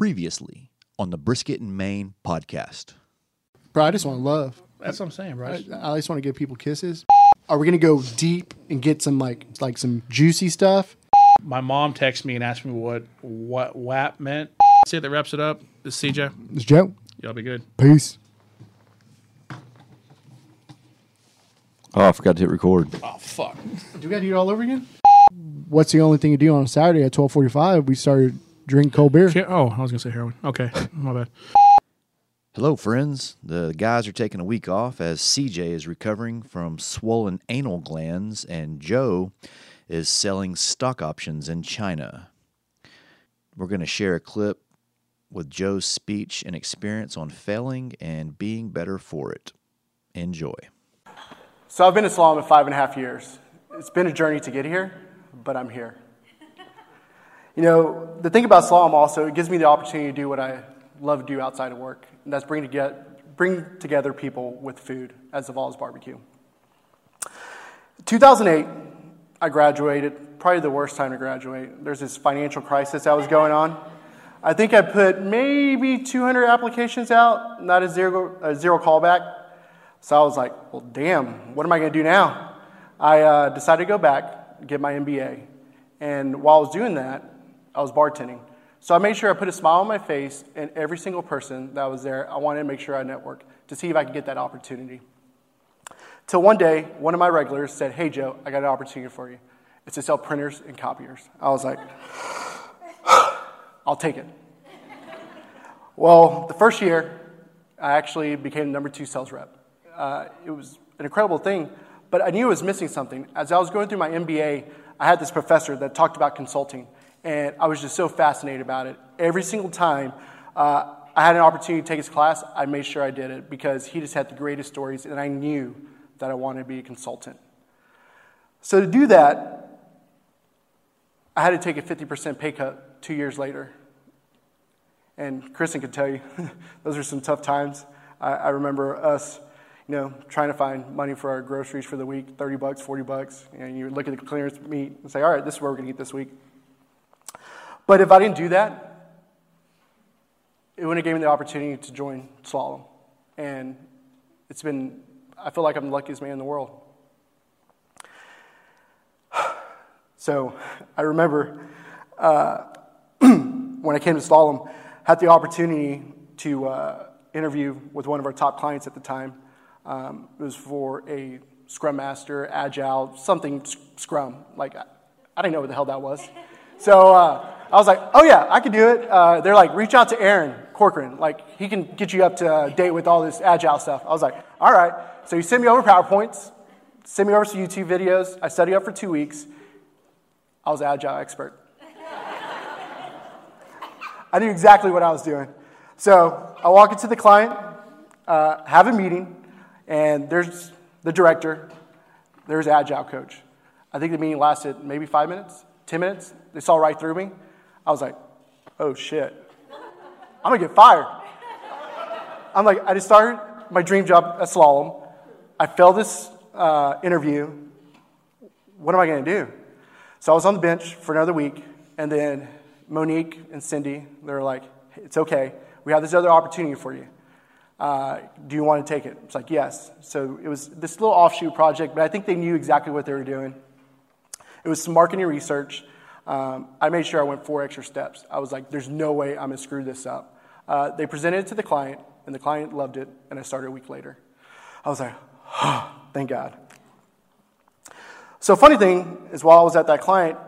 Previously on the Brisket and Maine podcast. Bro, I just want love. That's what I'm saying, bro. I, I just want to give people kisses. Are we gonna go deep and get some like like some juicy stuff? My mom texted me and asked me what what WAP meant. See it that wraps it up. This is CJ. It's Joe. Y'all be good. Peace. Oh, I forgot to hit record. Oh fuck. Do we gotta do it all over again? What's the only thing you do on a Saturday at twelve forty five? We started drinking cold beer. Shit. Oh, I was gonna say heroin. Okay, my bad. Hello, friends. The guys are taking a week off as CJ is recovering from swollen anal glands and Joe is selling stock options in China. We're going to share a clip with Joe's speech and experience on failing and being better for it. Enjoy. So I've been in slalom for five and a half years. It's been a journey to get here, but I'm here. You know, the thing about slalom also, it gives me the opportunity to do what I love to do outside of work, and that's bring, to get, bring together people with food as Zavala's Barbecue. 2008, I graduated, probably the worst time to graduate. There's this financial crisis that was going on. I think I put maybe 200 applications out, not a zero, a zero callback. So I was like, well, damn, what am I going to do now? I uh, decided to go back, get my MBA. And while I was doing that, I was bartending. So I made sure I put a smile on my face, and every single person that was there, I wanted to make sure I networked to see if I could get that opportunity. Till one day, one of my regulars said, Hey, Joe, I got an opportunity for you. It's to sell printers and copiers. I was like, I'll take it. Well, the first year, I actually became number two sales rep. Uh, it was an incredible thing, but I knew I was missing something. As I was going through my MBA, I had this professor that talked about consulting, and I was just so fascinated about it. Every single time uh, I had an opportunity to take his class, I made sure I did it because he just had the greatest stories, and I knew that I wanted to be a consultant. So to do that, I had to take a 50% pay cut two years later. And Kristen could tell you, those are some tough times. I, I, remember us, you know, trying to find money for our groceries for the week, 30 bucks, 40 bucks. And you look at the clearance meat and say, all right, this is where we're going to eat this week. But if I didn't do that, it wouldn't have given me the opportunity to join slalom. And it's been, I feel like I'm the luckiest man in the world. So I remember uh, when I came to slalom, had the opportunity to uh, interview with one of our top clients at the time. Um, it was for a Scrum Master, Agile, something Scrum. Like, I didn't know what the hell that was. So uh, I was like, oh yeah, I can do it. Uh, they're like, reach out to Aaron Corcoran. Like, he can get you up to date with all this Agile stuff. I was like, all right. So he sent me over PowerPoints, sent me over some YouTube videos. I studied up for two weeks. I was Agile expert. I knew exactly what I was doing. So I walk into the client, uh, have a meeting, and there's the director, there's Agile coach. I think the meeting lasted maybe five minutes, 10 minutes. They saw right through me. I was like, oh shit, I'm gonna get fired. I'm like, I just started my dream job at Slalom. I failed this uh, interview. What am I gonna do? So I was on the bench for another week, and then Monique and Cindy, they were like, it's okay. We have this other opportunity for you. Uh, do you want to take it? It's like, yes. So it was this little offshoot project, but I think they knew exactly what they were doing. It was some marketing research. Um, I made sure I went four extra steps. I was like, there's no way I'm going to screw this up. Uh, they presented it to the client, and the client loved it, and I started a week later. I was like, oh, thank God. So, funny thing is, while I was at that client,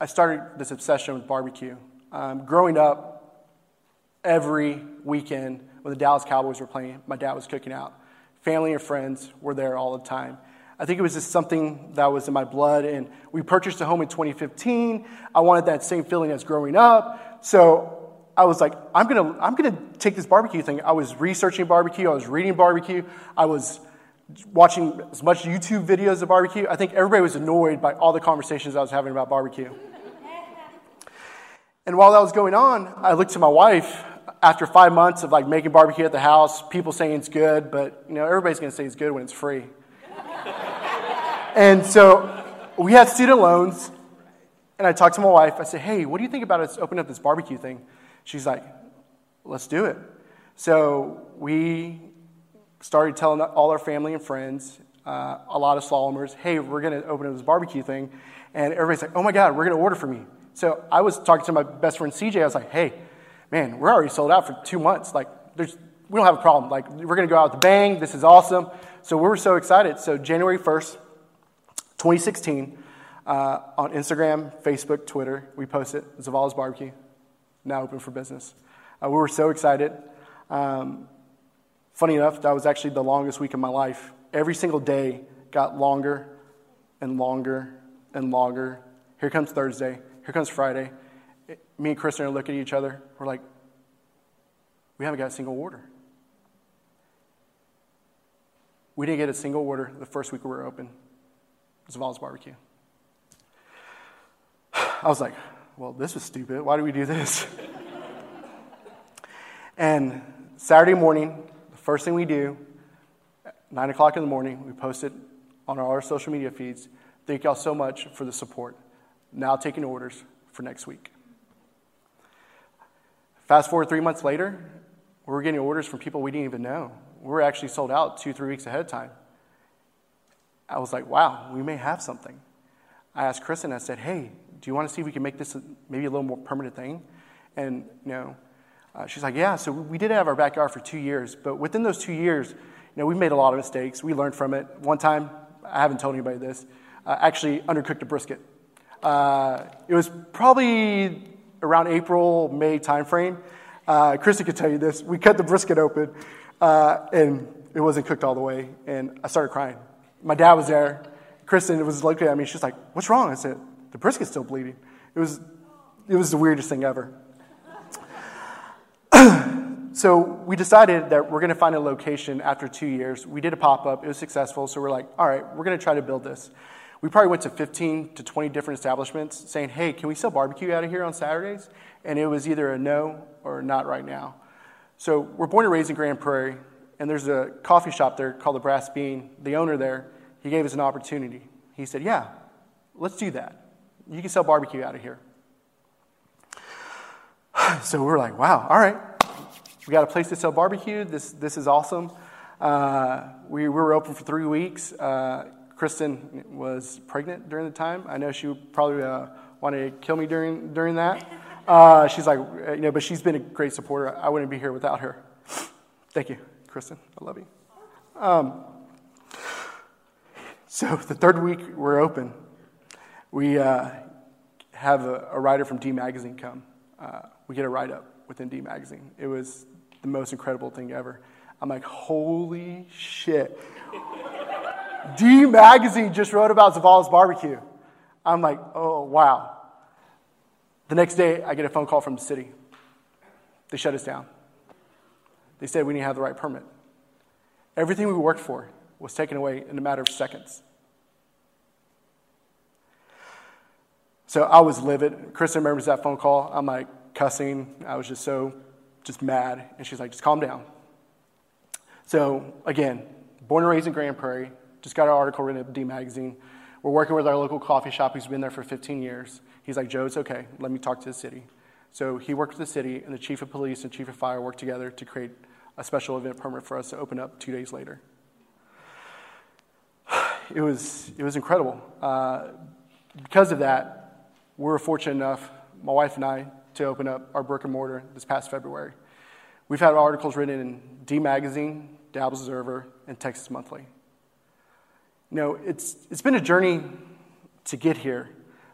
I started this obsession with barbecue. Um, growing up, every weekend when the Dallas Cowboys were playing, my dad was cooking out. Family and friends were there all the time. I think it was just something that was in my blood. And we purchased a home in 2015. I wanted that same feeling as growing up. So I was like, I'm going to I'm to take this barbecue thing. I was researching barbecue, I was reading barbecue, I was watching as much YouTube videos of barbecue. I think everybody was annoyed by all the conversations I was having about barbecue. And while that was going on, I looked to my wife after five months of like making barbecue at the house, people saying it's good, but you know, everybody's gonna say it's good when it's free. and so we had student loans, and I talked to my wife. I said, Hey, what do you think about us opening up this barbecue thing? She's like, let's do it. So we started telling all our family and friends, uh, a lot of Slalomers, hey, we're going to open up this barbecue thing. And everybody's like, oh my God, we're going to order from you. So I was talking to my best friend CJ. I was like, hey, man, we're already sold out for two months. Like, there's, we don't have a problem. Like, we're going to go out with a bang. This is awesome. So we were so excited. So January 1st, 2016, uh, on Instagram, Facebook, Twitter, we posted Zavala's Barbecue, now open for business. Uh, we were so excited. Um, funny enough, that was actually the longest week of my life. Every single day got longer and longer and longer. Here comes Thursday. Here comes Friday. Me and Kristen are looking at each other. We're like, we haven't got a single order. We didn't get a single order the first week we were open. Zavala's Barbecue. I was like, well, this was stupid. Why do we do this? and Saturday morning, the first thing we do, 9 o'clock in the morning, we post it on our social media feeds. Thank y'all so much for the support. Now taking orders for next week. Fast forward three months later, we were getting orders from people we didn't even know. We were actually sold out two, three weeks ahead of time. I was like, wow, we may have something. I asked Kristen, I said, hey, do you want to see if we can make this maybe a little more permanent thing? And, you know, uh, she's like, yeah. So we did have our backyard for two years, but within those two years, you know, we made a lot of mistakes. We learned from it. One time, I haven't told anybody this, uh, actually undercooked a brisket. Uh, it was probably around April, May timeframe. Uh, Kristen could tell you this. We cut the brisket open, uh, and it wasn't cooked all the way, and I started crying. My dad was there. Kristen was looking at me. She's like, "What's wrong?" I said, "The brisket's still bleeding." It was, it was the weirdest thing ever. so we decided that we're going to find a location after two years. We did a pop up. It was successful. So we're like, all right, we're going to try to build this. We probably went to 15 to 20 different establishments saying, hey, can we sell barbecue out of here on Saturdays? And it was either a no or not right now. So we're born and raised in Grand Prairie, and there's a coffee shop there called the Brass Bean. The owner there, he gave us an opportunity. He said, yeah, let's do that. You can sell barbecue out of here. So we were like, wow, all right. We got a place to sell barbecue. This, this is awesome. Uh, we, we, were open for three weeks. Uh, Kristen was pregnant during the time. I know she probably uh, wanted to kill me during, during that. Uh, she's like, uh, you know, but she's been a great supporter. I wouldn't be here without her. Thank you, Kristen. I love you. Um, so the third week we're open, we uh, have a, a, writer from D Magazine come. Uh, we get a write up within D Magazine. It was the most incredible thing ever. I'm like, holy shit. D Magazine just wrote about Zavala's barbecue. I'm like, oh, wow. The next day, I get a phone call from the city. They shut us down. They said we to have the right permit. Everything we worked for was taken away in a matter of seconds. So I was livid. Kristen remembers that phone call. I'm like cussing. I was just so just mad. And she's like, just calm down. So again, born and raised in Grand Prairie, just got an article written at D Magazine. We're working with our local coffee shop who's been there for 15 years. He's like, Joe, it's okay. Let me talk to the city. So he worked with the city, and the chief of police and chief of fire worked together to create a special event permit for us to open up two days later. It was, it was incredible. Uh, because of that, we were fortunate enough, my wife and I, to open up our brick and mortar this past February. We've had articles written in D Magazine, Dallas Observer, and Texas Monthly. You know, it's, it's been a journey to get here,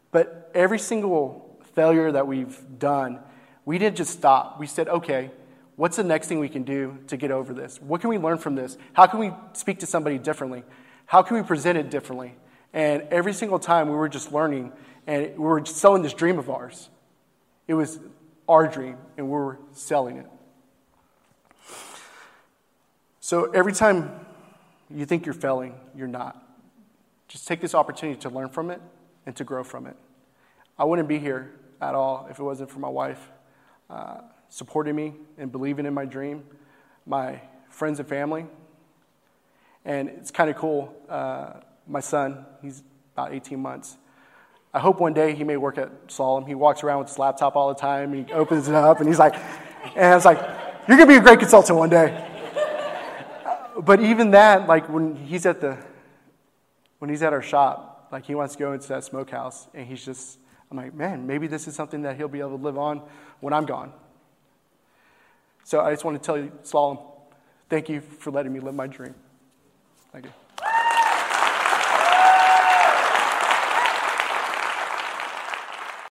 but every single failure that we've done, we didn't just stop. We said, okay, what's the next thing we can do to get over this? What can we learn from this? How can we speak to somebody differently? How can we present it differently? And every single time we were just learning and we were selling this dream of ours. It was our dream and we were selling it. So every time you think you're failing, you're not. Just take this opportunity to learn from it and to grow from it. I wouldn't be here at all if it wasn't for my wife uh, supporting me and believing in my dream, my friends and family. And it's kind of cool. Uh, my son, he's about 18 months. I hope one day he may work at Slalom. He walks around with his laptop all the time. He opens it up and he's like, and I was like, you're going to be a great consultant one day. But even that, like when he's at the, when he's at our shop, like he wants to go into that smokehouse and he's just, I'm like, man, maybe this is something that he'll be able to live on when I'm gone. So I just want to tell you, Slalom, thank you for letting me live my dream. Thank you.